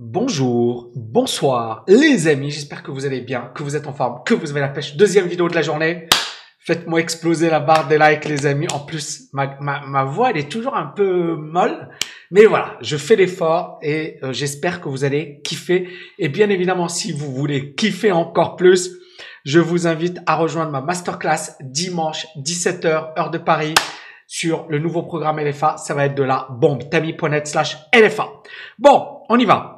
Bonjour, bonsoir les amis, j'espère que vous allez bien, que vous êtes en forme, que vous avez la pêche. Deuxième vidéo de la journée. Faites-moi exploser la barre des likes les amis. En plus, ma, ma, ma voix elle est toujours un peu molle. Mais voilà, je fais l'effort et euh, j'espère que vous allez kiffer. Et bien évidemment, si vous voulez kiffer encore plus, je vous invite à rejoindre ma masterclass dimanche 17h heure de Paris sur le nouveau programme LFA. Ça va être de la bombe. Tami.net slash LFA. Bon, on y va.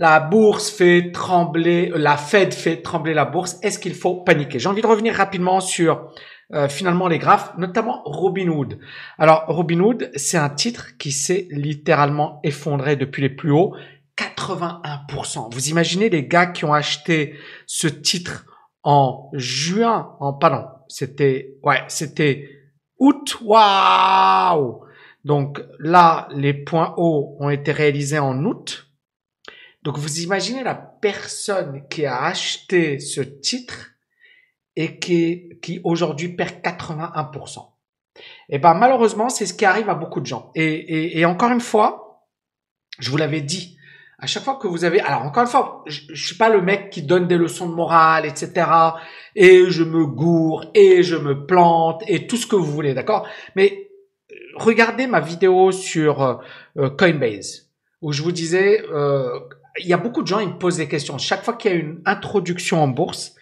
La bourse fait trembler, la Fed fait trembler la bourse. Est-ce qu'il faut paniquer? J'ai envie de revenir rapidement sur euh, finalement les graphes, notamment Robinhood. Alors Robinhood, c'est un titre qui s'est littéralement effondré depuis les plus hauts, 81%. Vous imaginez les gars qui ont acheté ce titre en juin, en pardon, c'était ouais, c'était août. Waouh Donc là, les points hauts ont été réalisés en août. Donc vous imaginez la personne qui a acheté ce titre et qui, qui aujourd'hui perd 81%. Et ben malheureusement, c'est ce qui arrive à beaucoup de gens. Et, et, et encore une fois, je vous l'avais dit, à chaque fois que vous avez, alors encore une fois, je, je suis pas le mec qui donne des leçons de morale, etc. Et je me gourre et je me plante et tout ce que vous voulez, d'accord? Mais regardez ma vidéo sur euh, Coinbase où je vous disais euh, il y a beaucoup de gens, ils me posent des questions. Chaque fois qu'il y a une introduction en bourse,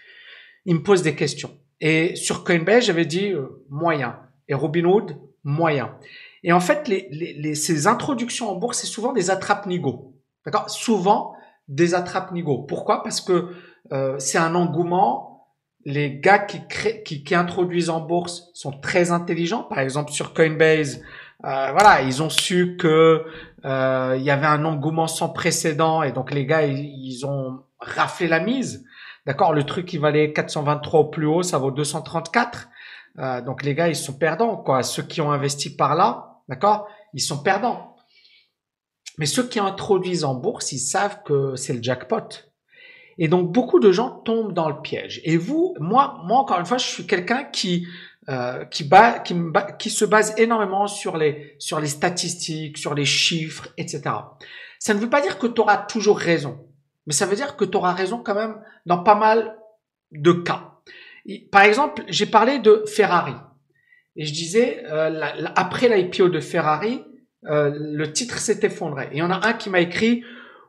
ils me posent des questions. Et sur Coinbase, j'avais dit euh, moyen. Et Robinhood, moyen. Et en fait, les, les, ces introductions en bourse, c'est souvent des attrape-nigo. D'accord? Souvent des attrape-nigo. Pourquoi? Parce que euh, c'est un engouement. Les gars qui, créent, qui, qui introduisent en bourse sont très intelligents. Par exemple, sur Coinbase, euh, voilà, ils ont su que euh, il y avait un engouement sans précédent et donc les gars ils, ont raflé la mise. D'accord, le truc qui valait 423 au plus haut, ça vaut 234. Euh, donc les gars ils sont perdants quoi. Ceux qui ont investi par là, d'accord, ils sont perdants. Mais ceux qui introduisent en bourse, ils savent que c'est le jackpot. Et donc beaucoup de gens tombent dans le piège. Et vous, moi, moi encore une fois, je suis quelqu'un qui euh, qui, ba qui, qui, se base énormément sur les, sur les statistiques, sur les chiffres, etc. Ça ne veut pas dire que tu auras toujours raison, mais ça veut dire que tu auras raison quand même dans pas mal de cas. Par exemple, j'ai parlé de Ferrari et je disais euh, après l'IPO de Ferrari, euh, le titre s'est effondré. Et il y en a un qui m'a écrit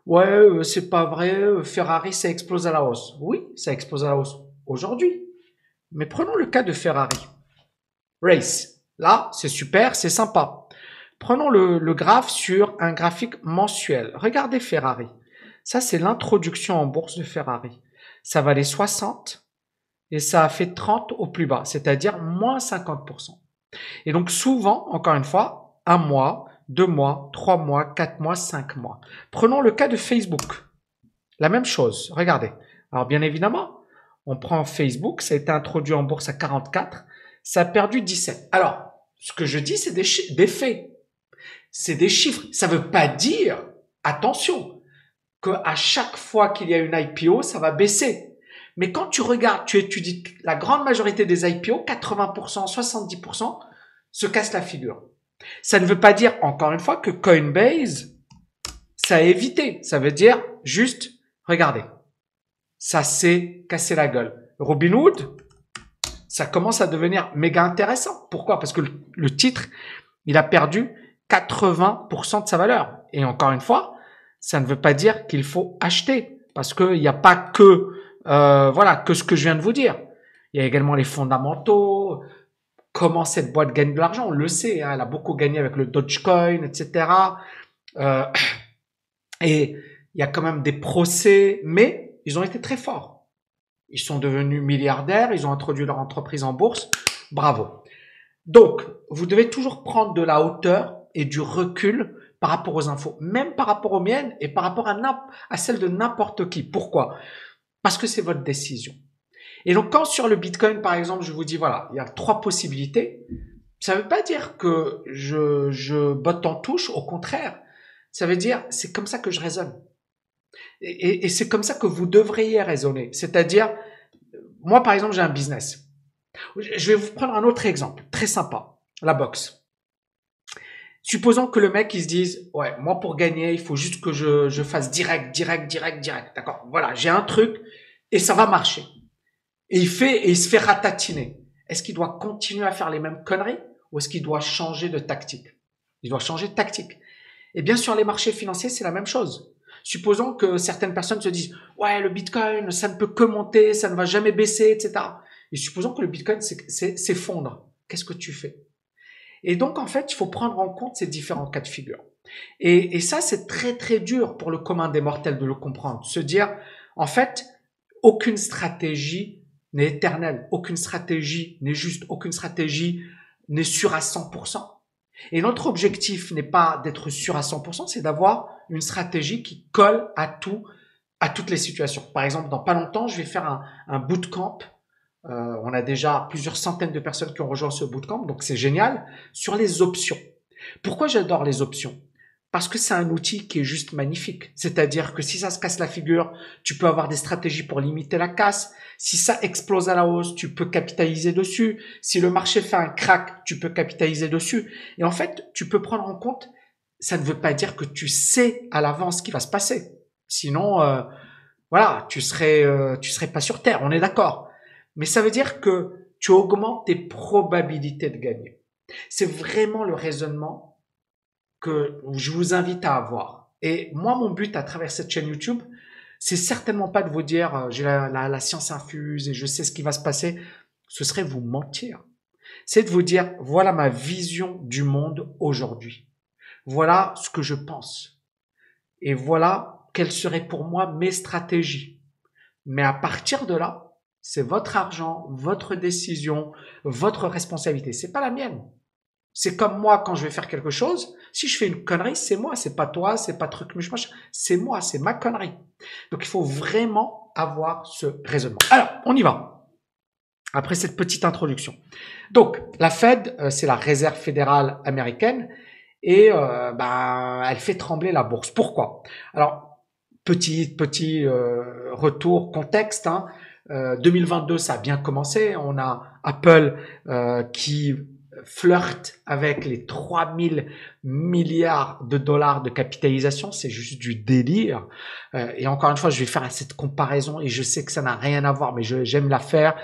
ouais euh, c'est pas vrai, Ferrari ça explose à la hausse. Oui, ça explose à la hausse aujourd'hui. Mais prenons le cas de Ferrari. Race. Là, c'est super, c'est sympa. Prenons le, le, graphe sur un graphique mensuel. Regardez Ferrari. Ça, c'est l'introduction en bourse de Ferrari. Ça valait 60 et ça a fait 30 au plus bas, c'est-à-dire moins 50%. Et donc souvent, encore une fois, un mois, deux mois, trois mois, quatre mois, cinq mois. Prenons le cas de Facebook. La même chose. Regardez. Alors bien évidemment, on prend Facebook, ça a été introduit en bourse à 44 ça a perdu 17. Alors, ce que je dis, c'est des, faits. C'est des chiffres. Ça ne veut pas dire, attention, qu'à chaque fois qu'il y a une IPO, ça va baisser. Mais quand tu regardes, tu étudies la grande majorité des IPO, 80%, 70%, se cassent la figure. Ça ne veut pas dire, encore une fois, que Coinbase, ça a évité. Ça veut dire juste, regardez, ça s'est cassé la gueule. Robinhood, ça commence à devenir méga intéressant. Pourquoi? Parce que le, titre, il a perdu 80% de sa valeur. Et encore une fois, ça ne veut pas dire qu'il faut acheter, parce qu'il n'y a pas que euh, voilà que ce que je viens de vous dire. Il y a également les fondamentaux, comment cette boîte gagne de l'argent. On le sait, hein, elle a beaucoup gagné avec le Dogecoin, etc. Euh, et il y a quand même des procès, mais ils ont été très forts. Ils sont devenus milliardaires, ils ont introduit leur entreprise en bourse. Bravo. Donc, vous devez toujours prendre de la hauteur et du recul par rapport aux infos, même par rapport aux miennes et par rapport à, à celles de n'importe qui. Pourquoi? Parce que c'est votre décision. Et donc, quand sur le Bitcoin, par exemple, je vous dis, voilà, il y a trois possibilités, ça ne veut pas dire que je, je botte en touche, au contraire. Ça veut dire, c'est comme ça que je raisonne. Et, c'est comme ça que vous devriez raisonner. C'est-à-dire, moi par exemple, j'ai un business. Je vais vous prendre un autre exemple, très sympa, la boxe. Supposons que le mec il se dise ouais moi pour gagner il faut juste que je, je fasse direct direct direct direct. D'accord. Voilà j'ai un truc et ça va marcher. Et il fait et il se fait ratatiner. Est-ce qu'il doit continuer à faire les mêmes conneries ou est-ce qu'il doit changer de tactique? Il doit changer de tactique. Et bien sur les marchés financiers c'est la même chose supposons que certaines personnes se disent ouais le bitcoin ça ne peut que monter ça ne va jamais baisser etc et supposons que le bitcoin s'effondre qu'est-ce que tu fais? Et donc, en fait, il faut prendre en compte ces différents cas de figure. Et, ça, c'est très, très dur pour le commun des mortels de le comprendre. Se dire, en fait, aucune stratégie n'est éternelle, aucune stratégie n'est juste, aucune stratégie n'est sûre à 100%. Et notre objectif n'est pas d'être sûr à 100%, c'est d'avoir une stratégie qui colle à tout, à toutes les situations. Par exemple, dans pas longtemps, je vais faire un, un bootcamp euh, on a déjà plusieurs centaines de personnes qui ont rejoint ce bootcamp, donc c'est génial. Sur les options. Pourquoi j'adore les options? Parce que c'est un outil qui est juste magnifique. C'est-à-dire que si ça se casse la figure, tu peux avoir des stratégies pour limiter la casse. Si ça explose à la hausse, tu peux capitaliser dessus. Si le marché fait un crack, tu peux capitaliser dessus. Et en fait, tu peux prendre en compte, ça ne veut pas dire que tu sais à l'avance ce qui va se passer. Sinon, euh, voilà, tu serais, euh, tu serais pas sur Terre, on est d'accord mais ça veut dire que tu augmentes tes probabilités de gagner. C'est vraiment le raisonnement que je vous invite à avoir. Et moi, mon but à travers cette chaîne YouTube, c'est certainement pas de vous dire euh, j'ai la, la, science infuse et je sais ce qui va se passer. Ce serait vous mentir. C'est de vous dire voilà ma vision du monde aujourd'hui. Voilà ce que je pense. Et voilà quelles seraient pour moi mes stratégies. Mais à partir de là, c'est votre argent, votre décision, votre responsabilité. C'est pas la mienne. C'est comme moi quand je vais faire quelque chose. Si je fais une connerie, c'est moi, c'est pas toi, c'est pas truc c'est moi, c'est ma connerie. Donc il faut vraiment avoir ce raisonnement. Alors, on y va. Après cette petite introduction. Donc, la Fed, euh, c'est la Réserve fédérale américaine et euh, bah, elle fait trembler la bourse. Pourquoi? Alors, petit petit euh, retour contexte. Hein. 2022, euh, ça a bien commencé. On a Apple euh, qui flirte avec les 3000 milliards de dollars de capitalisation, c'est juste du délire. Euh, et encore une fois, je vais faire cette comparaison et je sais que ça n'a rien à voir, mais j'aime la faire.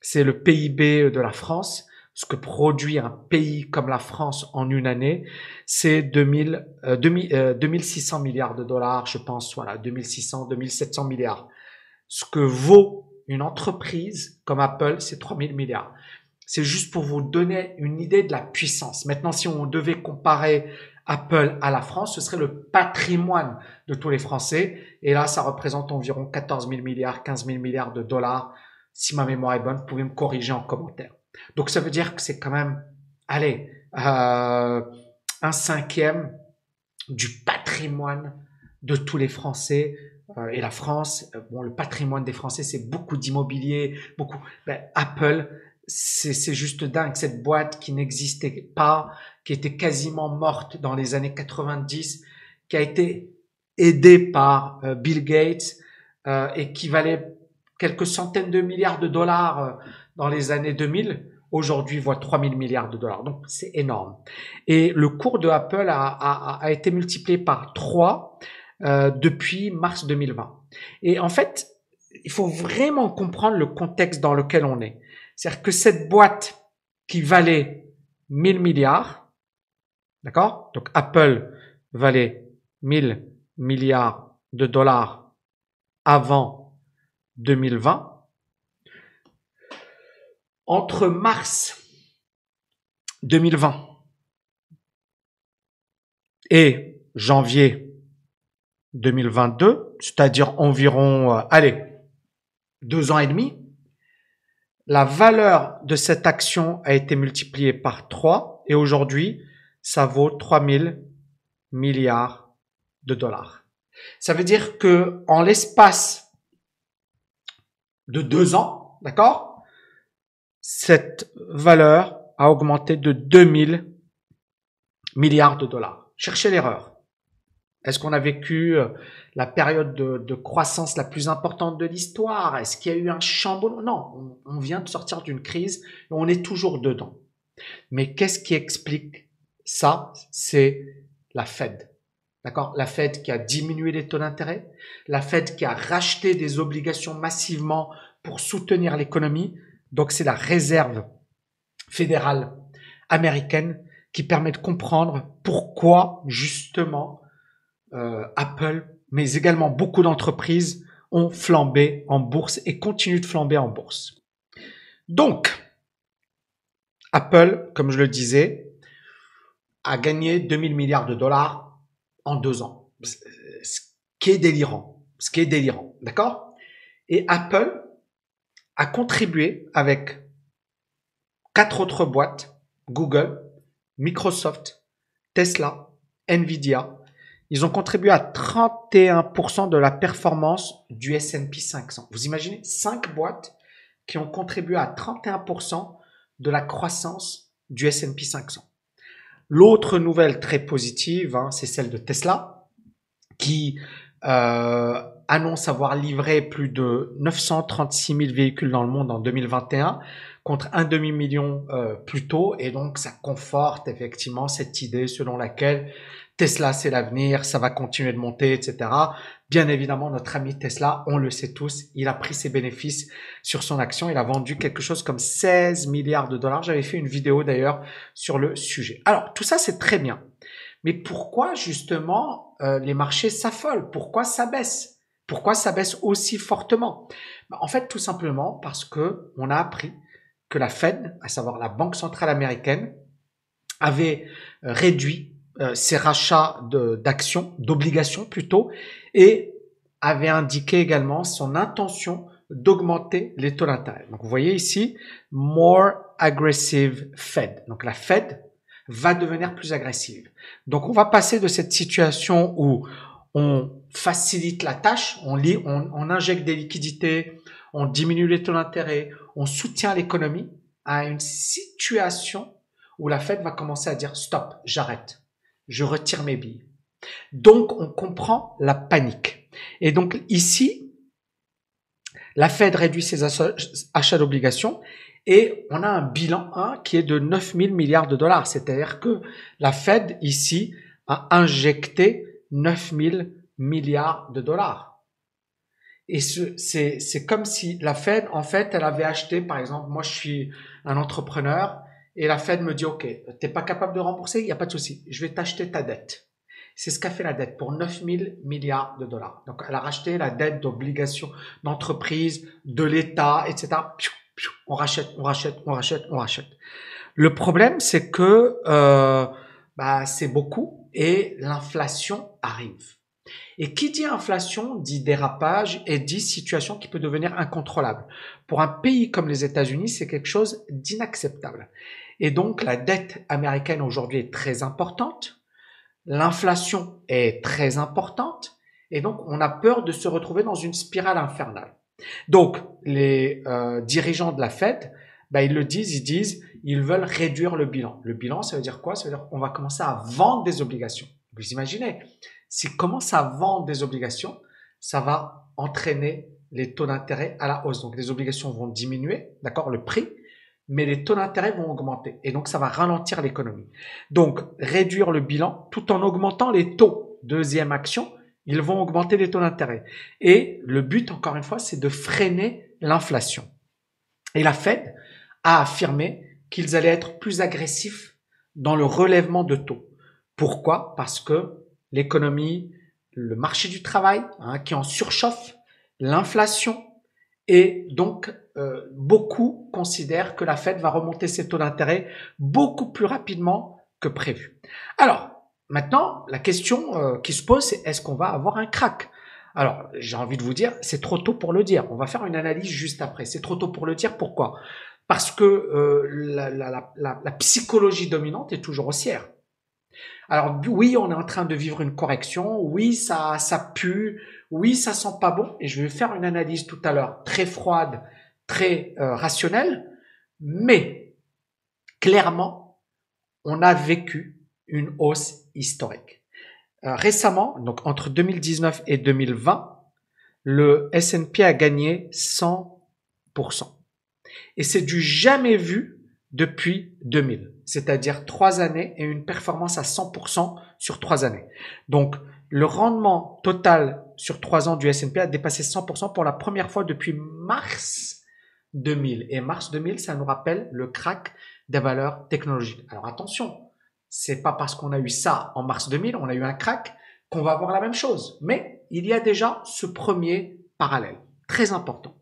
C'est le PIB de la France. Ce que produit un pays comme la France en une année, c'est 2000, 2600 milliards de dollars, je pense, voilà, 2600, 2700 milliards. Ce que vaut une entreprise comme Apple, c'est 3000 milliards. C'est juste pour vous donner une idée de la puissance. Maintenant, si on devait comparer Apple à la France, ce serait le patrimoine de tous les Français. Et là, ça représente environ 14 000 milliards, 15 000 milliards de dollars. Si ma mémoire est bonne, vous pouvez me corriger en commentaire. Donc, ça veut dire que c'est quand même, allez, euh, un cinquième du patrimoine de tous les Français euh, et la France, euh, bon, le patrimoine des Français, c'est beaucoup d'immobilier, beaucoup. Ben, Apple, c'est juste dingue. Cette boîte qui n'existait pas, qui était quasiment morte dans les années 90, qui a été aidée par Bill Gates et qui valait quelques centaines de milliards de dollars dans les années 2000, aujourd'hui voit 3000 milliards de dollars. Donc c'est énorme. Et le cours de Apple a, a, a été multiplié par 3 euh, depuis mars 2020. Et en fait, il faut vraiment comprendre le contexte dans lequel on est. C'est-à-dire que cette boîte qui valait 1000 milliards, d'accord? Donc Apple valait 1000 milliards de dollars avant 2020. Entre mars 2020 et janvier 2022, c'est-à-dire environ, euh, allez, deux ans et demi, la valeur de cette action a été multipliée par 3 et aujourd'hui, ça vaut 3000 milliards de dollars. Ça veut dire que en l'espace de deux ans, d'accord, cette valeur a augmenté de 2000 milliards de dollars. Cherchez l'erreur. Est-ce qu'on a vécu euh, la période de, croissance la plus importante de l'histoire? Est-ce qu'il y a eu un chamboulement? Non, on, vient de sortir d'une crise et on est toujours dedans. Mais qu'est-ce qui explique ça, c'est la Fed. D'accord? La Fed qui a diminué les taux d'intérêt, la Fed qui a racheté des obligations massivement pour soutenir l'économie. Donc c'est la réserve fédérale américaine qui permet de comprendre pourquoi justement euh, Apple, mais également beaucoup d'entreprises ont flambé en bourse et continuent de flamber en bourse. Donc, Apple, comme je le disais, a gagné 2000 milliards de dollars en deux ans. Ce qui est délirant. Ce qui est délirant. D'accord? Et Apple a contribué avec quatre autres boîtes, Google, Microsoft, Tesla, Nvidia. Ils ont contribué à 31% de la performance du S&P 500. Vous imaginez cinq boîtes qui ont contribué à 31% de la croissance du S&P 500. L'autre nouvelle très positive, hein, c'est celle de Tesla, qui euh, annonce avoir livré plus de 936 000 véhicules dans le monde en 2021 contre un demi-million euh, plus tôt. Et donc, ça conforte effectivement cette idée selon laquelle Tesla, c'est l'avenir, ça va continuer de monter, etc. Bien évidemment, notre ami Tesla, on le sait tous, il a pris ses bénéfices sur son action. Il a vendu quelque chose comme 16 milliards de dollars. J'avais fait une vidéo d'ailleurs sur le sujet. Alors, tout ça, c'est très bien. Mais pourquoi justement euh, les marchés s'affolent? Pourquoi ça baisse? Pourquoi ça baisse aussi fortement? Bah, En fait, tout simplement parce que on a appris que la Fed, à savoir la Banque centrale américaine, avait euh, réduit euh, ses rachats d'actions, d'obligations plutôt, et avait indiqué également son intention d'augmenter les taux d'intérêt. Donc vous voyez ici, more aggressive Fed. Donc la Fed va devenir plus agressive. Donc on va passer de cette situation où on facilite la tâche, on, lit, on, on injecte des liquidités, on diminue les taux d'intérêt, on soutient l'économie, à une situation où la Fed va commencer à dire stop, j'arrête, je retire mes billes. Donc on comprend la panique. Et donc ici, la Fed réduit ses achats d'obligations et on a un bilan 1 qui est de 9 000 milliards de dollars. C'est-à-dire que la Fed ici a injecté 9 000 milliards de dollars. Et c'est, c'est comme si la Fed, en fait, elle avait acheté, par exemple, moi je suis un entrepreneur, et la Fed me dit, OK, t'es pas capable de rembourser, il n'y a pas de souci, je vais t'acheter ta dette. C'est ce qu'a fait la dette pour 9 000 milliards de dollars. Donc, elle a racheté la dette d'obligations d'entreprise, de l'État, etc. On rachète, on rachète, on rachète, on rachète. Le problème, c'est que euh, bah, c'est beaucoup et l'inflation arrive. Et qui dit inflation dit dérapage et dit situation qui peut devenir incontrôlable. Pour un pays comme les États-Unis, c'est quelque chose d'inacceptable. Et donc la dette américaine aujourd'hui est très importante, l'inflation est très importante, et donc on a peur de se retrouver dans une spirale infernale. Donc les euh, dirigeants de la Fed, bah, ils le disent, ils disent, ils veulent réduire le bilan. Le bilan, ça veut dire quoi? Ça veut dire qu'on va commencer à vendre des obligations. Vous imaginez S'ils commencent à vendre des obligations, ça va entraîner les taux d'intérêt à la hausse. Donc les obligations vont diminuer, d'accord, le prix, mais les taux d'intérêt vont augmenter. Et donc ça va ralentir l'économie. Donc réduire le bilan tout en augmentant les taux. Deuxième action, ils vont augmenter les taux d'intérêt. Et le but, encore une fois, c'est de freiner l'inflation. Et la Fed a affirmé qu'ils allaient être plus agressifs dans le relèvement de taux. Pourquoi? Parce que l'économie, le marché du travail hein, qui en surchauffe, l'inflation et donc euh, beaucoup considèrent que la Fed va remonter ses taux d'intérêt beaucoup plus rapidement que prévu. Alors maintenant, la question euh, qui se pose, c'est est-ce qu'on va avoir un crack? Alors, j'ai envie de vous dire, c'est trop tôt pour le dire. On va faire une analyse juste après. C'est trop tôt pour le dire. Pourquoi? Parce que euh, la, la, la, la, psychologie dominante est toujours haussière. Alors oui, on est en train de vivre une correction. Oui, ça, ça pue. Oui, ça sent pas bon. Et je vais faire une analyse tout à l'heure très froide, très euh, rationnelle. Mais clairement, on a vécu une hausse historique. Euh, récemment, donc entre 2019 et 2020, le S&P a gagné 100%. Et c'est du jamais vu depuis 2000, c'est-à-dire trois années et une performance à 100% sur trois années. Donc, le rendement total sur trois ans du S&P a dépassé 100% pour la première fois depuis mars 2000. Et mars 2000, ça nous rappelle le crack des valeurs technologiques. Alors attention, c'est pas parce qu'on a eu ça en mars 2000, on a eu un crack, qu'on va avoir la même chose. Mais il y a déjà ce premier parallèle, très important.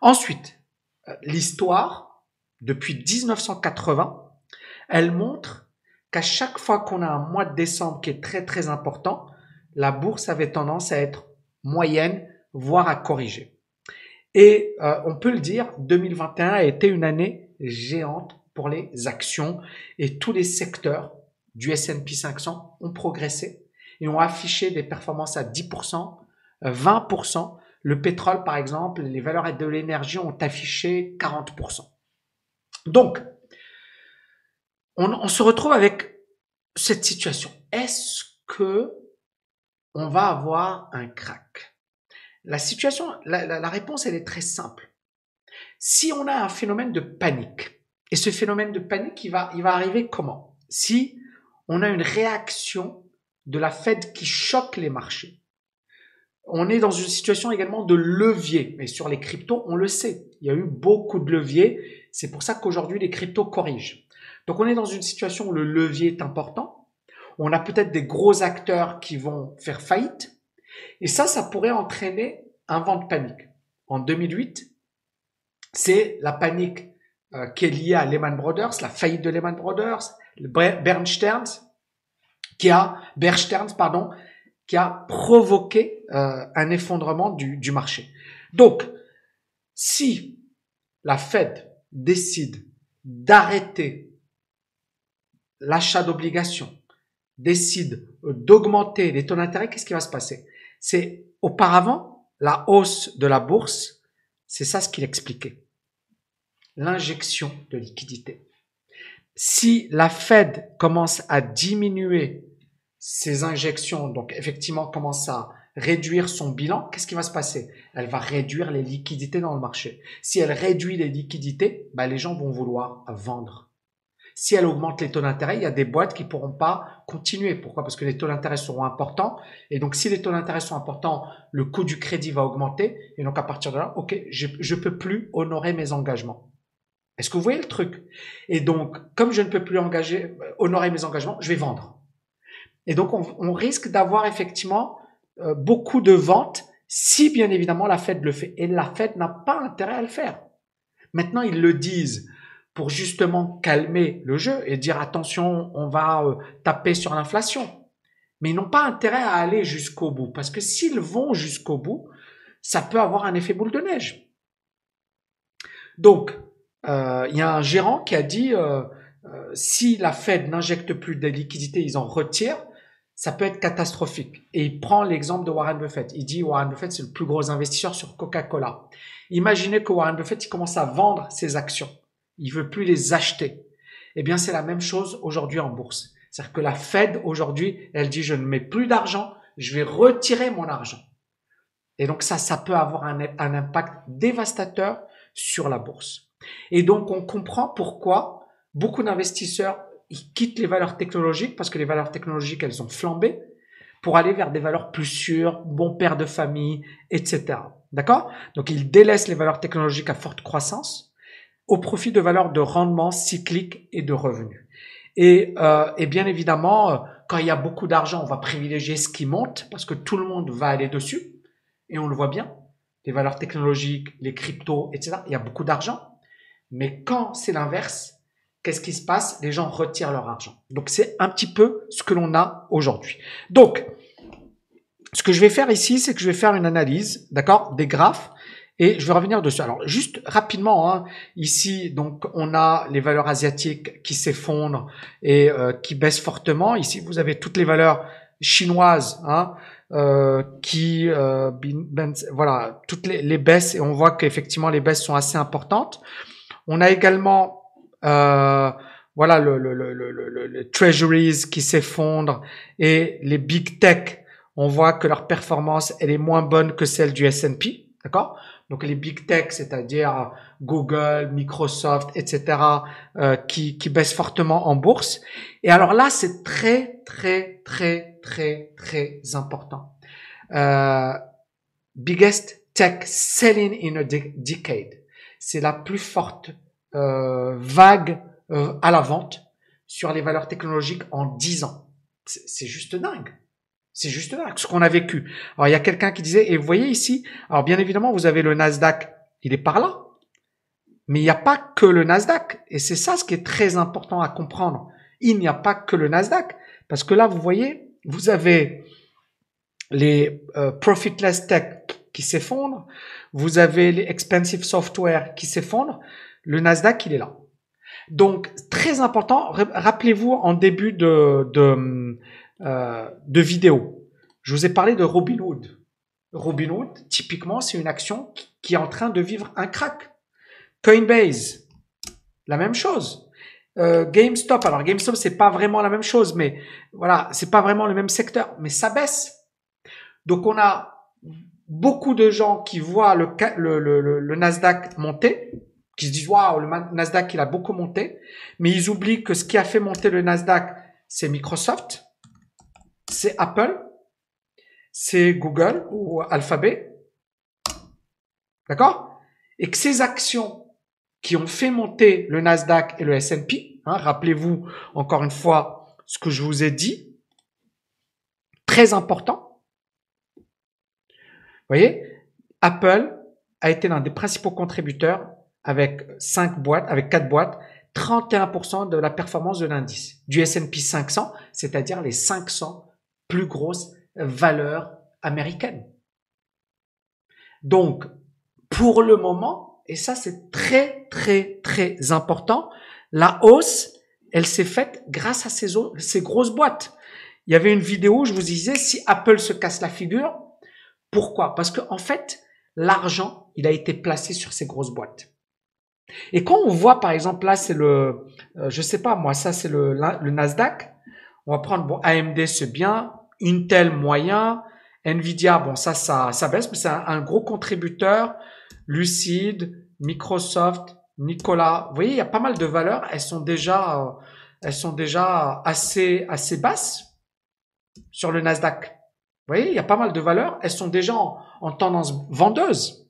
Ensuite, l'histoire, depuis 1980, elle montre qu'à chaque fois qu'on a un mois de décembre qui est très très important, la bourse avait tendance à être moyenne, voire à corriger. Et euh, on peut le dire, 2021 a été une année géante pour les actions et tous les secteurs du S&P 500 ont progressé et ont affiché des performances à 10%, 20%. Le pétrole, par exemple, les valeurs de l'énergie ont affiché 40%. Donc, on, se retrouve avec cette situation. Est-ce que on va avoir un crack? La situation, la, réponse, elle est très simple. Si on a un phénomène de panique, et ce phénomène de panique, va, il va arriver comment? Si on a une réaction de la Fed qui choque les marchés. On est dans une situation également de levier, mais sur les cryptos, on le sait. Il y a eu beaucoup de leviers. C'est pour ça qu'aujourd'hui, les cryptos corrigent. Donc, on est dans une situation où le levier est important. On a peut-être des gros acteurs qui vont faire faillite. Et ça, ça pourrait entraîner un vent de panique. En 2008, c'est la panique euh, qui est liée à Lehman Brothers, la faillite de Lehman Brothers, Bernstein, qui a Bernstein, pardon, qui a provoqué euh, un effondrement du, du marché. Donc, si la Fed décide d'arrêter l'achat d'obligations, décide d'augmenter les taux d'intérêt, qu'est-ce qui va se passer? C'est auparavant la hausse de la bourse, c'est ça ce qu'il expliquait. L'injection de liquidité si la Fed commence à diminuer ses injections, donc effectivement commence à réduire son bilan, qu'est-ce qui va se passer? Elle va réduire les liquidités dans le marché. Si elle réduit les liquidités, bah, les gens vont vouloir vendre. Si elle augmente les taux d'intérêt, il y a des boîtes qui pourront pas continuer. Pourquoi? Parce que les taux d'intérêt seront importants. Et donc, si les taux d'intérêt sont importants, le coût du crédit va augmenter. Et donc, à partir de là, OK, je, je peux plus honorer mes engagements. Est-ce que vous voyez le truc? Et donc, comme je ne peux plus engager, honorer mes engagements, je vais vendre. Et donc, on, risque d'avoir effectivement euh, beaucoup de ventes si bien évidemment la Fed le fait. Et la Fed n'a pas intérêt à le faire. Maintenant, ils le disent pour justement calmer le jeu et dire attention, on va euh, taper sur l'inflation. Mais ils n'ont pas intérêt à aller jusqu'au bout parce que s'ils vont jusqu'au bout, ça peut avoir un effet boule de neige. Donc, euh, il y a un gérant qui a dit si la Fed n'injecte plus de liquidités, ils en retirent, ça peut être catastrophique. Et il prend l'exemple de Warren Buffett. Il dit Warren Buffett, c'est le plus gros investisseur sur Coca-Cola. Imaginez que Warren Buffett, il commence à vendre ses actions. Il veut plus les acheter. Eh bien, c'est la même chose aujourd'hui en bourse. C'est-à-dire que la Fed, aujourd'hui, elle dit, je ne mets plus d'argent, je vais retirer mon argent. Et donc ça, ça peut avoir un, un impact dévastateur sur la bourse. Et donc, on comprend pourquoi beaucoup d'investisseurs ils quittent les valeurs technologiques parce que les valeurs technologiques, elles ont flambé pour aller vers des valeurs plus sûres, bon père de famille, etc. D'accord? Donc, ils délaissent les valeurs technologiques à forte croissance au profit de valeurs de rendement cyclique et de revenus. Et, euh, et bien évidemment, euh, quand il y a beaucoup d'argent, on va privilégier ce qui monte parce que tout le monde va aller dessus. Et on le voit bien. Les valeurs technologiques, les cryptos, etc. Il y a beaucoup d'argent. Mais quand c'est l'inverse, qu'est-ce qui se passe? Les gens retirent leur argent. Donc c'est un petit peu ce que l'on a aujourd'hui. Donc, ce que je vais faire ici, c'est que je vais faire une analyse, d'accord, des graphes. Et je vais revenir dessus. Alors juste rapidement, hein, ici donc on a les valeurs asiatiques qui s'effondrent et euh, qui baissent fortement. Ici vous avez toutes les valeurs chinoises hein, euh, qui euh, voilà toutes les baisses et on voit qu'effectivement les baisses sont assez importantes. On a également euh, voilà le, le, le, le, treasuries qui s'effondrent et les big tech. On voit que leur performance elle est moins bonne que celle du S&P, d'accord? Donc les big tech, c'est-à-dire Google, Microsoft, etc., euh, qui, qui baissent fortement en bourse. Et alors là, c'est très, très, très, très, très important. Euh, biggest tech selling in a decade. C'est la plus forte vague euh, à la vente sur les valeurs technologiques en 10 ans. C'est juste dingue. C'est juste dingue ce qu'on a vécu. Alors il y a quelqu'un qui disait, et vous voyez ici, alors bien évidemment vous avez le Nasdaq, il est par là, mais il n'y a pas que le Nasdaq. Et c'est ça ce qui est très important à comprendre. Il n'y a pas que le Nasdaq. Parce que là, vous voyez, vous avez les euh, profitless tech qui s'effondrent, vous avez les expensive software qui s'effondrent, le Nasdaq, il est là. Donc, très important, rappelez-vous en début de, euh, de vidéo, je vous ai parlé de Robinhood. Robinhood, typiquement, c'est une action qui est en train de vivre un crack. Coinbase, la même chose. Euh, GameStop, alors GameStop c'est pas vraiment la même chose, mais voilà, c'est pas vraiment le même secteur, mais ça baisse. Donc on a beaucoup de gens qui voient le Nasdaq monter, qui se disent waouh, le Nasdaq il a beaucoup monté, mais ils oublient que ce qui a fait monter le Nasdaq, c'est Microsoft, c'est Apple, c'est Google ou Alphabet, d'accord? Et que ces actions qui ont fait monter le Nasdaq et le S&P. Hein, Rappelez-vous encore une fois ce que je vous ai dit. Très important. Vous voyez, Apple a été l'un des principaux contributeurs avec cinq boîtes, avec quatre boîtes, 31% de la performance de l'indice du S&P 500, c'est-à-dire les 500 plus grosses valeurs américaines. Donc, pour le moment, et ça c'est très très très important, la hausse, elle s'est faite grâce à ces, ces grosses boîtes. Il y avait une vidéo où je vous disais si Apple se casse la figure, pourquoi? Parce que en fait, l'argent, il a été placé sur ces grosses boîtes. Et quand on voit par exemple là, c'est le, euh, je sais pas moi, ça c'est le, Nasdaq. On va prendre bon AMD c'est bien, Intel moyen, Nvidia bon ça ça ça baisse, mais c'est un, gros contributeur. Lucide, Microsoft, Nicolas. Vous voyez, il y a pas mal de valeurs. Elles sont déjà, euh, elles sont déjà assez, assez basses sur le Nasdaq. Vous voyez, il y a pas mal de valeurs. Elles sont déjà en, tendance vendeuse.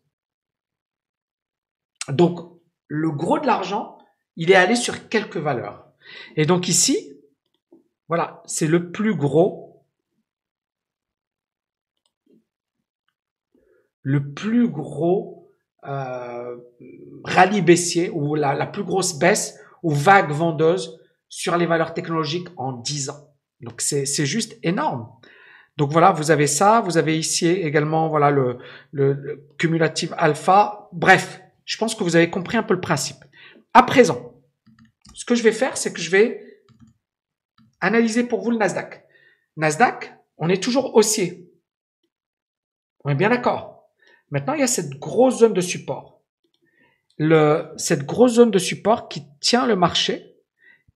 Donc, le gros de l'argent, il est allé sur quelques valeurs. Et donc ici, voilà, c'est le plus gros. Le plus gros euh, rallye baissier ou la, plus grosse baisse ou vague vendeuse sur les valeurs technologiques en 10 ans. Donc c'est juste énorme. Donc voilà, vous avez ça, vous avez ici également voilà le, le, le alpha. Bref, je pense que vous avez compris un peu le principe. À présent, ce que je vais faire, c'est que je vais analyser pour vous le Nasdaq. Nasdaq, on est toujours haussier. On est bien d'accord. Maintenant, il y a cette grosse zone de support. Cette grosse zone de support qui tient le marché,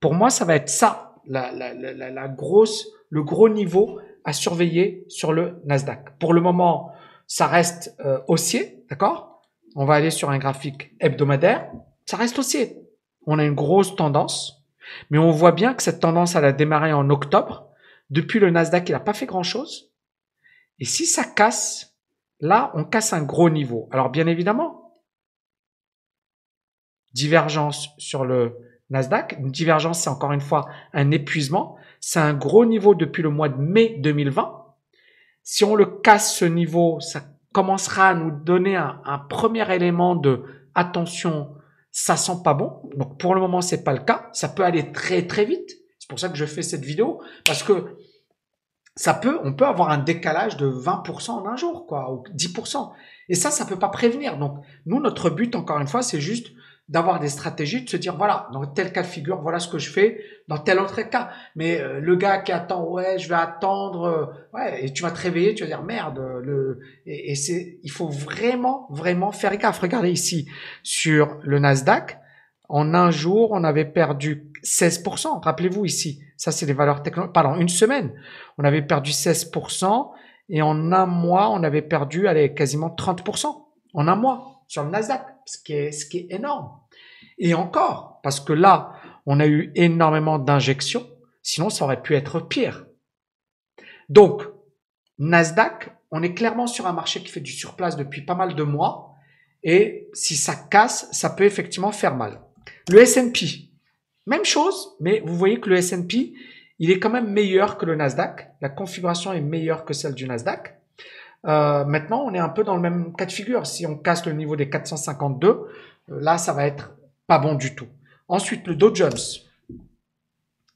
pour moi, ça va être ça, la grosse, le gros niveau à surveiller sur le Nasdaq. Pour le moment, ça reste euh, haussier, d'accord? On va aller sur un graphique hebdomadaire. Ça reste haussier. On a une grosse tendance, mais on voit bien que cette tendance, elle a démarré en octobre. Depuis le Nasdaq, il n'a pas fait grand-chose. Et si ça casse, Là, on casse un gros niveau. Alors bien évidemment, divergence sur le Nasdaq. Une divergence, c'est encore une fois un épuisement. C'est un gros niveau depuis le mois de mai 2020. Si on le casse ce niveau, ça commencera à nous donner un, premier élément de attention, ça sent pas bon. Donc pour le moment, c'est pas le cas. Ça peut aller très très vite. C'est pour ça que je fais cette vidéo parce que ça peut, on peut avoir un décalage de 20% en un jour, quoi, ou 10%. Et ça, ça peut pas prévenir. Donc, nous, notre but, encore une fois, c'est juste d'avoir des stratégies, de se dire, voilà, dans tel cas de figure, voilà ce que je fais, dans tel autre cas. Mais euh, le gars qui attend, ouais, je vais attendre, euh, ouais, et tu vas te réveiller, tu vas dire, merde, le, et, et c'est, il faut vraiment, vraiment faire gaffe. Regardez ici, sur le Nasdaq, en un jour, on avait perdu 16%. Rappelez-vous ici, ça c'est les valeurs technologiques. Pardon, une semaine, on avait perdu 16% et en un mois, on avait perdu allez, quasiment 30% en un mois. sur le Nasdaq, ce qui est, énorme. Et encore, parce que là, on a eu énormément d'injections, sinon ça aurait pu être pire. Donc, Nasdaq, on est clairement sur un marché qui fait du surplace depuis pas mal de mois, et si ça casse, ça peut effectivement faire mal. Le S&P, même chose, mais vous voyez que le S&P, il est quand même meilleur que le Nasdaq. La configuration est meilleure que celle du Nasdaq. Euh, maintenant, on est un peu dans le même cas de figure. Si on casse le niveau des 452, euh, là, ça va être pas bon du tout. Ensuite, le Dow Jones.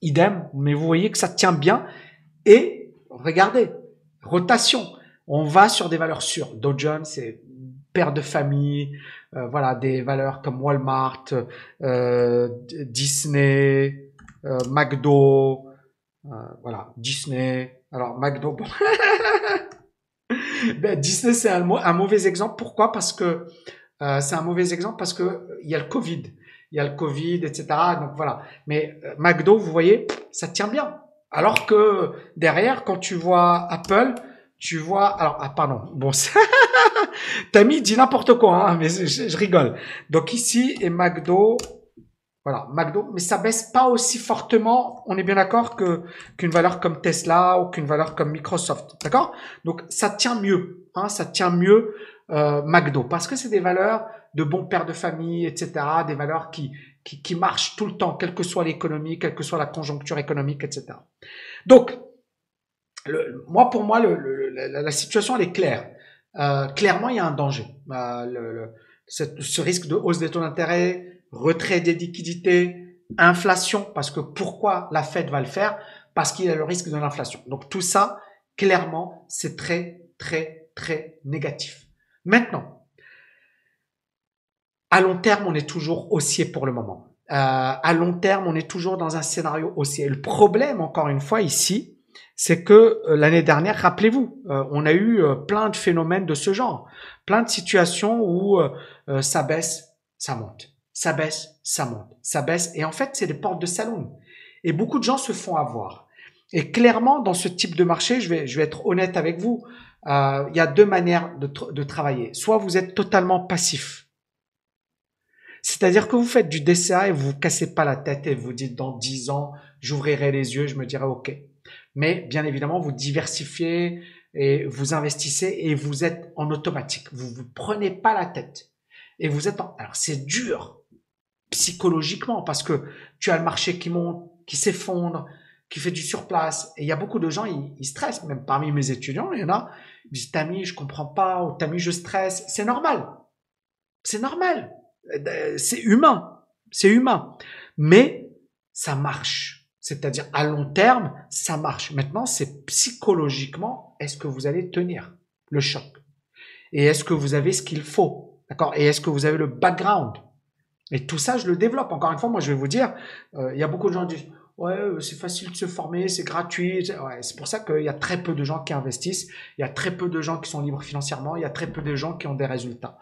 Idem, mais vous voyez que ça tient bien. Et regardez, rotation. On va sur des valeurs sûres. Dow Jones, c'est père de famille, euh, voilà, des valeurs comme Walmart, euh, Disney, euh, McDo, voilà, Disney. Alors McDo, bon. ben, Disney c'est un, mauvais exemple. Pourquoi? Parce que c'est un mauvais exemple parce que il y a le Covid, il y a le Covid, etc. Donc voilà. Mais McDo, vous voyez, ça tient bien. Alors que derrière, quand tu vois Apple, tu vois, alors, ah, pardon, bon, t'as mis dit n'importe quoi, hein, mais je, rigole. Donc ici, et McDo, voilà, McDo, mais ça baisse pas aussi fortement, on est bien d'accord, que qu'une valeur comme Tesla ou qu'une valeur comme Microsoft, d'accord? Donc ça tient mieux, hein, ça tient mieux euh, McDo, parce que c'est des valeurs de bons pères de famille, etc., des valeurs qui, qui, qui marchent tout le temps, quelle que soit l'économie, quelle que soit la conjoncture économique, etc. Donc, moi, pour moi, le, la, situation, elle est claire. Euh, clairement, il y a un danger. Euh, ce risque de hausse des taux d'intérêt, retrait des liquidités, inflation, parce que pourquoi la Fed va le faire? Parce qu'il y a le risque de l'inflation. Donc tout ça, clairement, c'est très, très, très négatif. Maintenant, à long terme, on est toujours haussier pour le moment. Euh, à long terme, on est toujours dans un scénario haussier. Le problème, encore une fois, ici, c'est que euh, l'année dernière, rappelez-vous, euh, on a eu euh, plein de phénomènes de ce genre, plein de situations où ça baisse, ça monte, ça baisse, ça monte, ça baisse, et en fait, c'est des portes de salon. Et beaucoup de gens se font avoir. Et clairement, dans ce type de marché, je vais, je vais être honnête avec vous, il y a deux manières de, de travailler. Soit vous êtes totalement passif, c'est-à-dire que vous faites du DCA et vous vous cassez pas la tête et vous dites dans 10 ans, j'ouvrirai les yeux, je me dirai OK. Mais bien évidemment, vous diversifiez et vous investissez et vous êtes en automatique. Vous vous prenez pas la tête. Et vous êtes en... Alors c'est dur psychologiquement parce que tu as le marché qui monte, qui s'effondre, qui fait du surplace. Et il y a beaucoup de gens, ils, stressent. Même parmi mes étudiants, il y en a, ils disent, Tami, je comprends pas, ou Tami, je stresse. C'est normal. C'est normal. C'est humain. C'est humain. Mais ça marche. C'est-à-dire à long terme, ça marche. Maintenant, c'est psychologiquement, est-ce que vous allez tenir le choc? Et est-ce que vous avez ce qu'il faut? D'accord? Et est-ce que vous avez le background? Et tout ça, je le développe. Encore une fois, moi, je vais vous dire, euh, il y a beaucoup de gens qui disent Ouais, euh, c'est facile de se former, c'est gratuit. c'est pour ça qu'il y a très peu de gens qui investissent, il y a très peu de gens qui sont libres financièrement, il y a très peu de gens qui ont des résultats.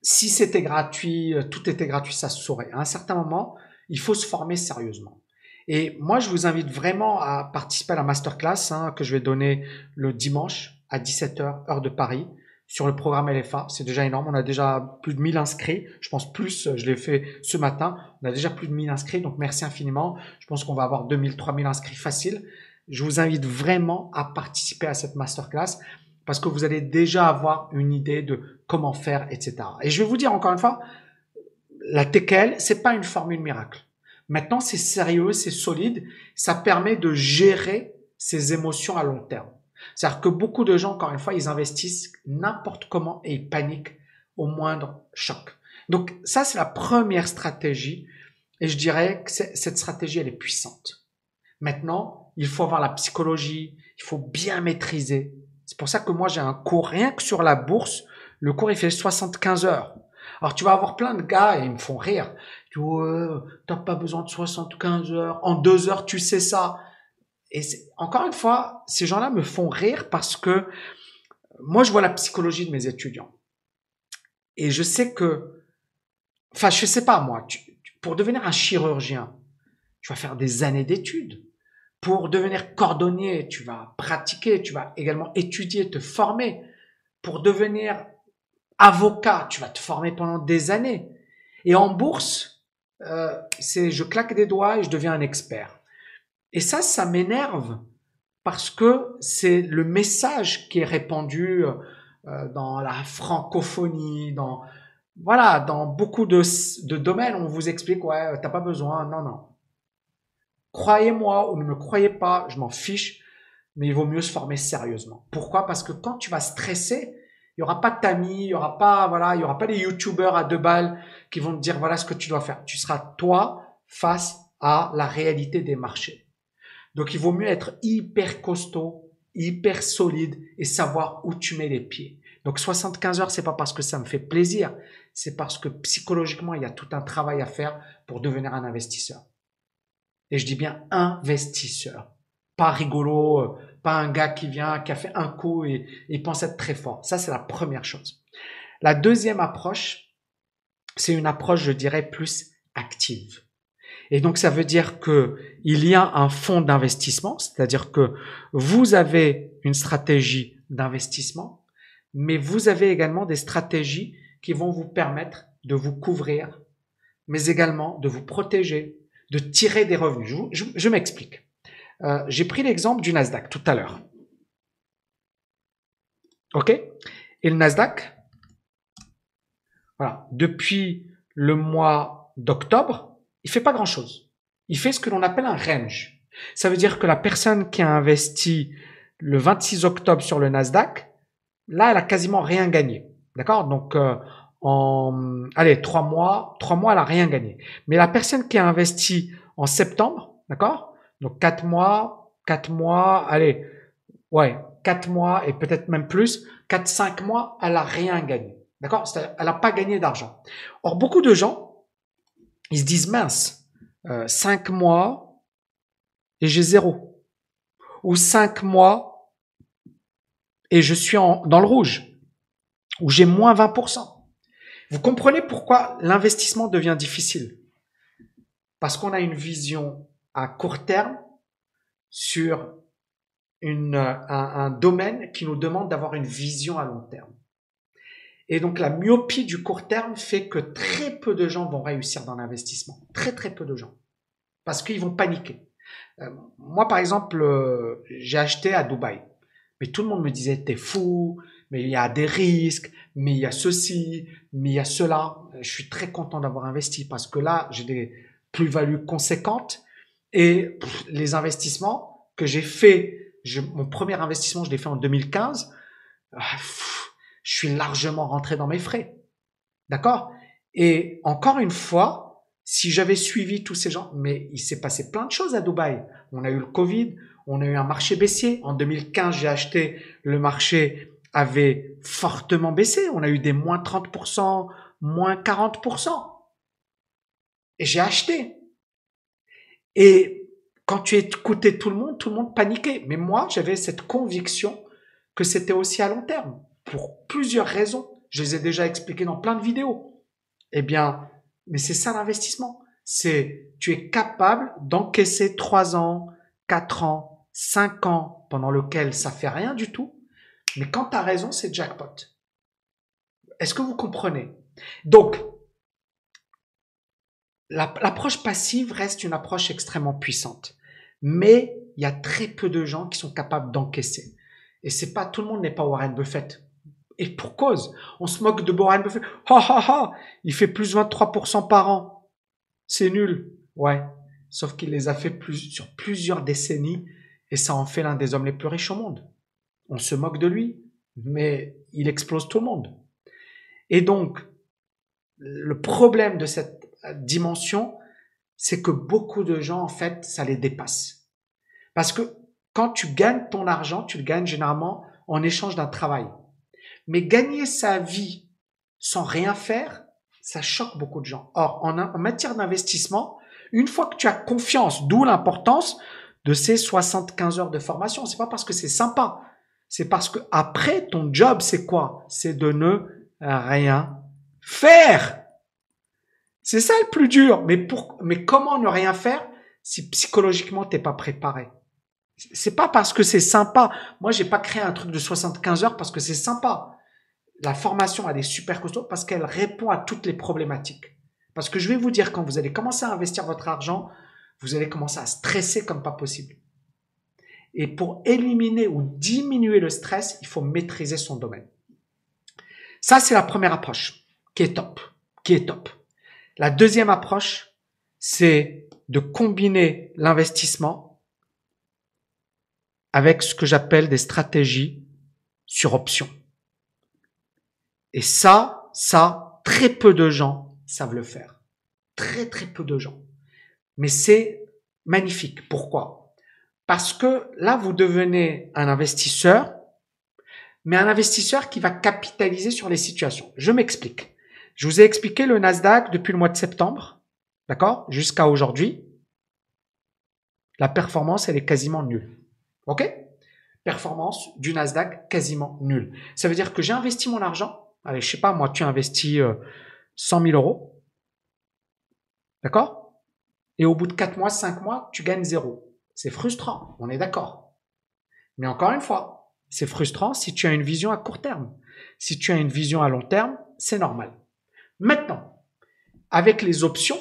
Si c'était gratuit, euh, tout était gratuit, ça se saurait. À un certain moment, il faut se former sérieusement. Et moi, je vous invite vraiment à participer à la masterclass hein, que je vais donner le dimanche à 17h, heure de Paris, sur le programme LFA. C'est déjà énorme. On a déjà plus de 1000 inscrits. Je pense plus, je l'ai fait ce matin. On a déjà plus de 1000 inscrits. Donc, merci infiniment. Je pense qu'on va avoir 2000, 3000 inscrits faciles. Je vous invite vraiment à participer à cette masterclass parce que vous allez déjà avoir une idée de comment faire, etc. Et je vais vous dire encore une fois, la TKL, c'est pas une formule miracle. Maintenant, c'est sérieux, c'est solide. Ça permet de gérer ses émotions à long terme. C'est-à-dire que beaucoup de gens, encore une fois, ils investissent n'importe comment et ils paniquent au moindre choc. Donc ça, c'est la première stratégie. Et je dirais que cette stratégie, elle est puissante. Maintenant, il faut avoir la psychologie, il faut bien maîtriser. C'est pour ça que moi, j'ai un cours rien que sur la bourse. Le cours, il fait 75 heures. Alors, tu vas avoir plein de gars et ils me font rire tu t'as pas besoin de 75 heures. En deux heures, tu sais ça. Et encore une fois, ces gens-là me font rire parce que moi, je vois la psychologie de mes étudiants. Et je sais que, enfin, je sais pas, moi, pour devenir un chirurgien, tu vas faire des années d'études. Pour devenir cordonnier, tu vas pratiquer, tu vas également étudier, te former. Pour devenir Avocat, tu vas te former pendant des années. Et en bourse, euh, c'est je claque des doigts et je deviens un expert. Et ça, ça m'énerve parce que c'est le message qui est répandu euh, dans la francophonie, dans voilà, dans beaucoup de, de domaines, on vous explique ouais, t'as pas besoin, non, non. Croyez-moi ou ne me croyez pas, je m'en fiche, mais il vaut mieux se former sérieusement. Pourquoi? Parce que quand tu vas stresser, il y aura pas de tamis, il y aura pas voilà, il y aura pas des youtubeurs à deux balles qui vont te dire voilà ce que tu dois faire. Tu seras toi face à la réalité des marchés. Donc il vaut mieux être hyper costaud, hyper solide et savoir où tu mets les pieds. Donc 75 heures, c'est pas parce que ça me fait plaisir, c'est parce que psychologiquement, il y a tout un travail à faire pour devenir un investisseur. Et je dis bien investisseur, pas rigolo, euh, pas un gars qui vient, qui a fait un coup et, et pense être très fort. Ça, c'est la première chose. La deuxième approche, c'est une approche, je dirais, plus active. Et donc, ça veut dire que il y a un fonds d'investissement, c'est-à-dire que vous avez une stratégie d'investissement, mais vous avez également des stratégies qui vont vous permettre de vous couvrir, mais également de vous protéger, de tirer des revenus. Je, m'explique. Euh, j'ai pris l'exemple du Nasdaq tout à l'heure. OK? Et le Nasdaq, voilà, depuis le mois d'octobre, il fait pas grand-chose. Il fait ce que l'on appelle un range. Ça veut dire que la personne qui a investi le 26 octobre sur le Nasdaq, là, elle a quasiment rien gagné. D'accord? Donc, euh, en, allez, trois mois, trois mois, elle a rien gagné. Mais la personne qui a investi en septembre, d'accord? Donc, quatre mois, quatre mois, allez, ouais, quatre mois et peut-être même plus, quatre, cinq mois, elle a rien gagné. D'accord? Elle n'a pas gagné d'argent. Or, beaucoup de gens, ils se disent, mince, euh, cinq mois et j'ai zéro. Ou cinq mois et je suis en, dans le rouge où j'ai moins 20%. Vous comprenez pourquoi l'investissement devient difficile? Parce qu'on a une vision à court terme sur une, un, domaine qui nous demande d'avoir une vision à long terme. Et donc la myopie du court terme fait que très peu de gens vont réussir dans l'investissement. Très très peu de gens. Parce qu'ils vont paniquer. Euh, moi par exemple, euh, j'ai acheté à Dubaï. Mais tout le monde me disait, t'es fou, mais il y a des risques, mais il y a ceci, mais il y a cela. Je suis très content d'avoir investi parce que là, j'ai des plus-values conséquentes et les investissements que j'ai fait, mon premier investissement, je l'ai fait en 2015, ah, je suis largement rentré dans mes frais. D'accord? Et encore une fois, si j'avais suivi tous ces gens, mais il s'est passé plein de choses à Dubaï. On a eu le Covid, on a eu un marché baissier. En 2015, j'ai acheté le marché avait fortement baissé. On a eu des moins 30%, moins 40%. Et j'ai acheté. Et quand tu écoutais tout le monde, tout le monde paniquait. Mais moi, j'avais cette conviction que c'était aussi à long terme. Pour plusieurs raisons. Je les ai déjà expliquées dans plein de vidéos. Eh bien, mais c'est ça l'investissement. C'est, tu es capable d'encaisser trois ans, quatre ans, cinq ans pendant lequel ça fait rien du tout mais quand tu as raison, c'est jackpot. Est-ce que vous comprenez? Donc, l'approche passive reste une approche extrêmement puissante. Mais il y a très peu de gens qui sont capables d'encaisser. Et c'est pas tout le monde n'est pas Warren Buffett. Et pour cause, on se moque de Warren Buffett. Ha ha ha, il fait plus 23% par an. C'est nul. Ouais. Sauf qu'il les a fait sur plusieurs décennies et ça en fait l'un des hommes les plus riches au monde on se moque de lui, mais il explose tout le monde. Et donc, le problème de cette dimension, c'est que beaucoup de gens, en fait, ça les dépasse. Parce que quand tu gagnes ton argent, tu le gagnes généralement en échange d'un travail. Mais gagner sa vie sans rien faire, ça choque beaucoup de gens. Or, en, matière d'investissement, une fois que tu as confiance, d'où l'importance de ces 75 heures de formation, c'est pas parce que c'est sympa, c'est parce que après ton job, c'est quoi? C'est de ne rien faire. C'est ça le plus dur. Mais pour, mais comment ne rien faire si psychologiquement t'es pas préparé? C'est pas parce que c'est sympa. Moi, j'ai pas créé un truc de 75 heures parce que c'est sympa. La formation, elle est super costaud parce qu'elle répond à toutes les problématiques. Parce que je vais vous dire, quand vous allez commencer à investir votre argent, vous allez commencer à stresser comme pas possible. Et pour éliminer ou diminuer le stress, il faut maîtriser son domaine. Ça, c'est la première approche qui est top, qui est top. La deuxième approche, c'est de combiner l'investissement avec ce que j'appelle des stratégies sur option. Et ça, ça, très peu de gens savent le faire. Très, très peu de gens. Mais c'est magnifique. Pourquoi? Parce que là, vous devenez un investisseur, mais un investisseur qui va capitaliser sur les situations. Je m'explique. Je vous ai expliqué le Nasdaq depuis le mois de septembre, d'accord, jusqu'à aujourd'hui. La performance, elle est quasiment nulle. OK? Performance du Nasdaq quasiment nulle. Ça veut dire que j'ai investi mon argent, allez, je sais pas, moi, tu investis 100 euh, 000 euros. D'accord? Et au bout de 4 mois, 5 mois, tu gagnes zéro. C'est frustrant, on est d'accord. Mais encore une fois, c'est frustrant si tu as une vision à court terme. Si tu as une vision à long terme, c'est normal. Maintenant, avec les options,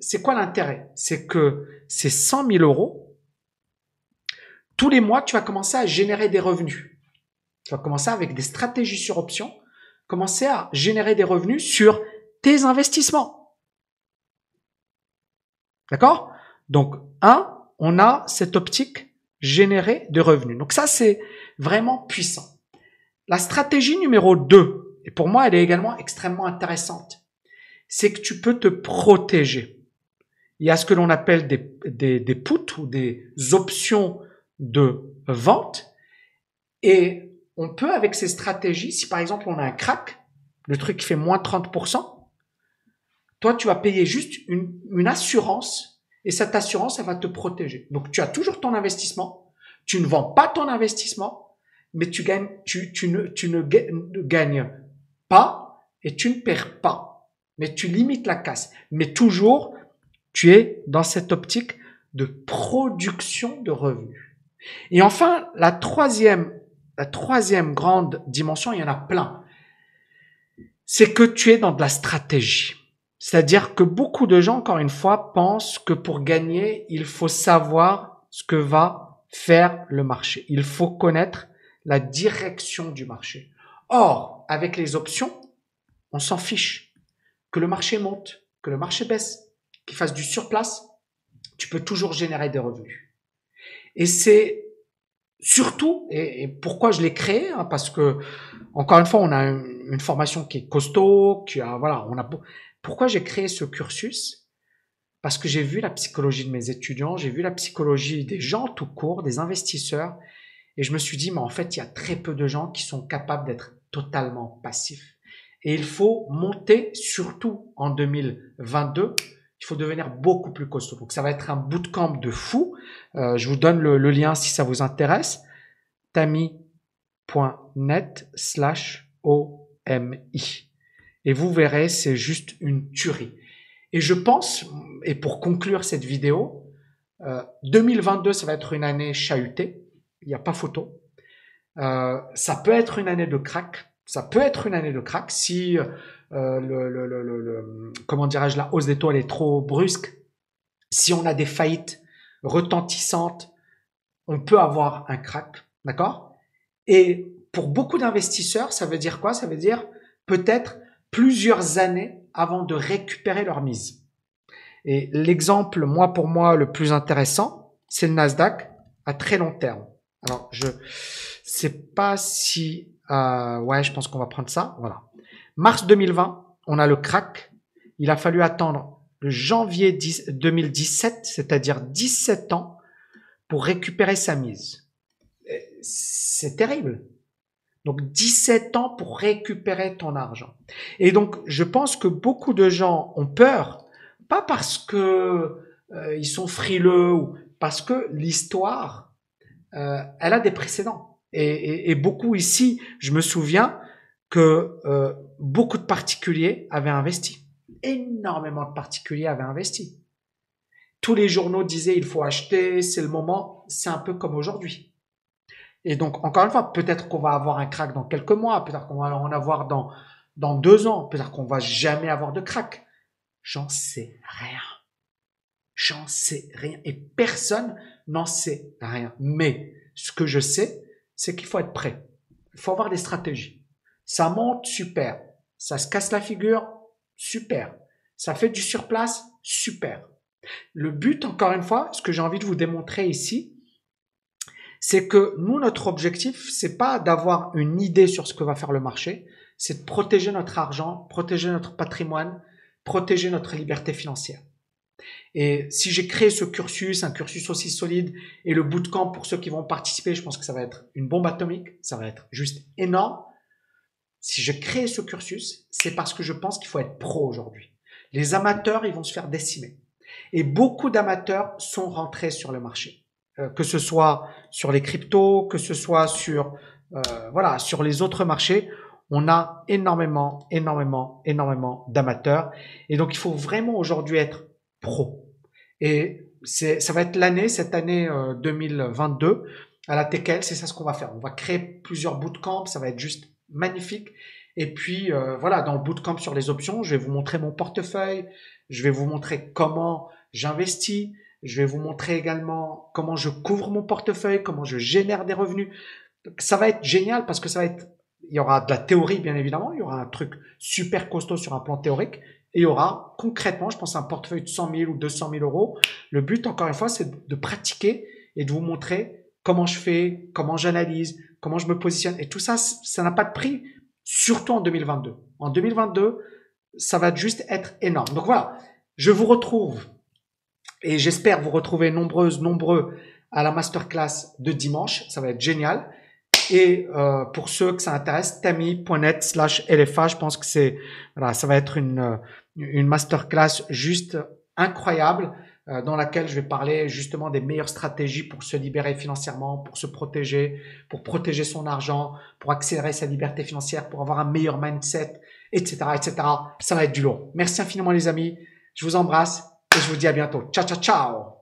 c'est quoi l'intérêt? C'est que ces 100 000 euros, tous les mois, tu vas commencer à générer des revenus. Tu vas commencer avec des stratégies sur options commencer à générer des revenus sur tes investissements. D'accord? Donc, un, on a cette optique générer des revenus. Donc ça, c'est vraiment puissant. La stratégie numéro 2, et pour moi, elle est également extrêmement intéressante, c'est que tu peux te protéger. Il y a ce que l'on appelle des, des, des puts ou des options de vente. Et on peut, avec ces stratégies, si par exemple on a un crack, le truc qui fait moins 30%, toi, tu vas payer juste une, assurance et cette assurance, elle va te protéger. Donc, tu as toujours ton investissement, tu ne vends pas ton investissement, mais tu gagnes, tu, tu, ne, tu ne gagnes pas et tu ne perds pas. Mais tu limites la casse. Mais toujours, tu es dans cette optique de production de revenus. Et enfin, la troisième la troisième grande dimension, il y en a plein, c'est que tu es dans de la stratégie. C'est-à-dire que beaucoup de gens, encore une fois, pensent que pour gagner, il faut savoir ce que va faire le marché. Il faut connaître la direction du marché. Or, avec les options, on s'en fiche. Que le marché monte, que le marché baisse, qu'il fasse du surplace, tu peux toujours générer des revenus. Et c'est surtout, et, pourquoi je l'ai créé, hein, parce que encore une fois, on a une, formation qui est costaud, qui a voilà, on a. Pourquoi j'ai créé ce cursus? Parce que j'ai vu la psychologie de mes étudiants, j'ai vu la psychologie des gens tout court, des investisseurs, et je me suis dit, mais en fait, il y a très peu de gens qui sont capables d'être totalement passifs. Et il faut monter, surtout en 2022, il faut devenir beaucoup plus costaud. Donc ça va être un bootcamp de fou. Euh, je vous donne le, lien si ça vous intéresse. tami.net slash OMI. Et vous verrez, c'est juste une tuerie. Et je pense, et pour conclure cette vidéo, 2022, euh, ça va être une année chahutée. Il n'y a pas photo. Euh, ça peut être une année de crack. Ça peut être une année de crack si euh, le, le, le, le, comment dirais-je, la hausse des taux elle est trop brusque, si on a des faillites retentissantes, on peut avoir un crack, d'accord? Et pour beaucoup d'investisseurs, ça veut dire quoi? Ça veut dire peut-être plusieurs années avant de récupérer leur mise. Et l'exemple, moi pour moi, le plus intéressant, c'est le Nasdaq à très long terme. Alors, je sais pas si, euh, ouais, je pense qu'on va prendre ça. Voilà. Mars 2020, on a le crack. Il a fallu attendre le janvier 2017, c'est-à-dire 17 ans, pour récupérer sa mise. C'est terrible. Donc 17 ans pour récupérer ton argent. Et donc je pense que beaucoup de gens ont peur, pas parce que euh, ils sont frileux parce que l'histoire, euh, elle a des précédents. Et, beaucoup ici, je me souviens, que euh, beaucoup de particuliers avaient investi. Énormément de particuliers avaient investi. Tous les journaux disaient il faut acheter, c'est le moment. C'est un peu comme aujourd'hui. Et donc, encore une fois, peut-être qu'on va avoir un crack dans quelques mois, peut-être qu'on va en avoir dans, dans deux ans, peut-être qu'on va jamais avoir de crack. J'en sais rien. J'en sais rien. Et personne n'en sait rien. Mais ce que je sais, c'est qu'il faut être prêt. Il faut avoir des stratégies. Ça monte, super. Ça se casse la figure, super. Ça fait du surplace, super. Le but, encore une fois, ce que j'ai envie de vous démontrer ici, c'est que nous, notre objectif, c'est pas d'avoir une idée sur ce que va faire le marché, c'est de protéger notre argent, protéger notre patrimoine, protéger notre liberté financière. Et si j'ai créé ce cursus, un cursus aussi solide, et le bootcamp pour ceux qui vont participer, je pense que ça va être une bombe atomique, ça va être juste énorme. Si j'ai créé ce cursus, c'est parce que je pense qu'il faut être pro aujourd'hui. Les amateurs, ils vont se faire décimer. Et beaucoup d'amateurs sont rentrés sur le marché, euh, que ce soit sur les cryptos, que ce soit sur euh, voilà sur les autres marchés. On a énormément, énormément, énormément d'amateurs. Et donc, il faut vraiment aujourd'hui être pro. Et ça va être l'année, cette année 2022, euh, à la TKL, c'est ça ce qu'on va faire. On va créer plusieurs bootcamps, ça va être juste magnifique. Et puis euh, voilà, dans le bootcamp sur les options, je vais vous montrer mon portefeuille, je vais vous montrer comment j'investis, je vais vous montrer également comment je couvre mon portefeuille, comment je génère des revenus. Ça va être génial parce que ça va être, il y aura de la théorie bien évidemment, il y aura un truc super costaud sur un plan théorique, et il y aura concrètement, je pense, un portefeuille de 100 000 ou 200 000 euros. Le but, encore une fois, c'est de pratiquer et de vous montrer comment je fais, comment j'analyse, comment je me positionne. Et tout ça, ça n'a pas de prix, surtout en 2022. En 2022, ça va juste être énorme. Donc voilà, je vous retrouve et j'espère vous retrouver nombreuses, nombreux à la masterclass de dimanche. Ça va être génial. Et euh, pour ceux que ça intéresse, tami.net slash LFA, je pense que c'est voilà, ça va être une une masterclass juste incroyable dans laquelle je vais parler justement des meilleures stratégies pour se libérer financièrement, pour se protéger, pour protéger son argent, pour accélérer sa liberté financière, pour avoir un meilleur mindset, etc., etc. Ça va être du lourd. Merci infiniment les amis. Je vous embrasse et je vous dis à bientôt. Ciao, ciao, ciao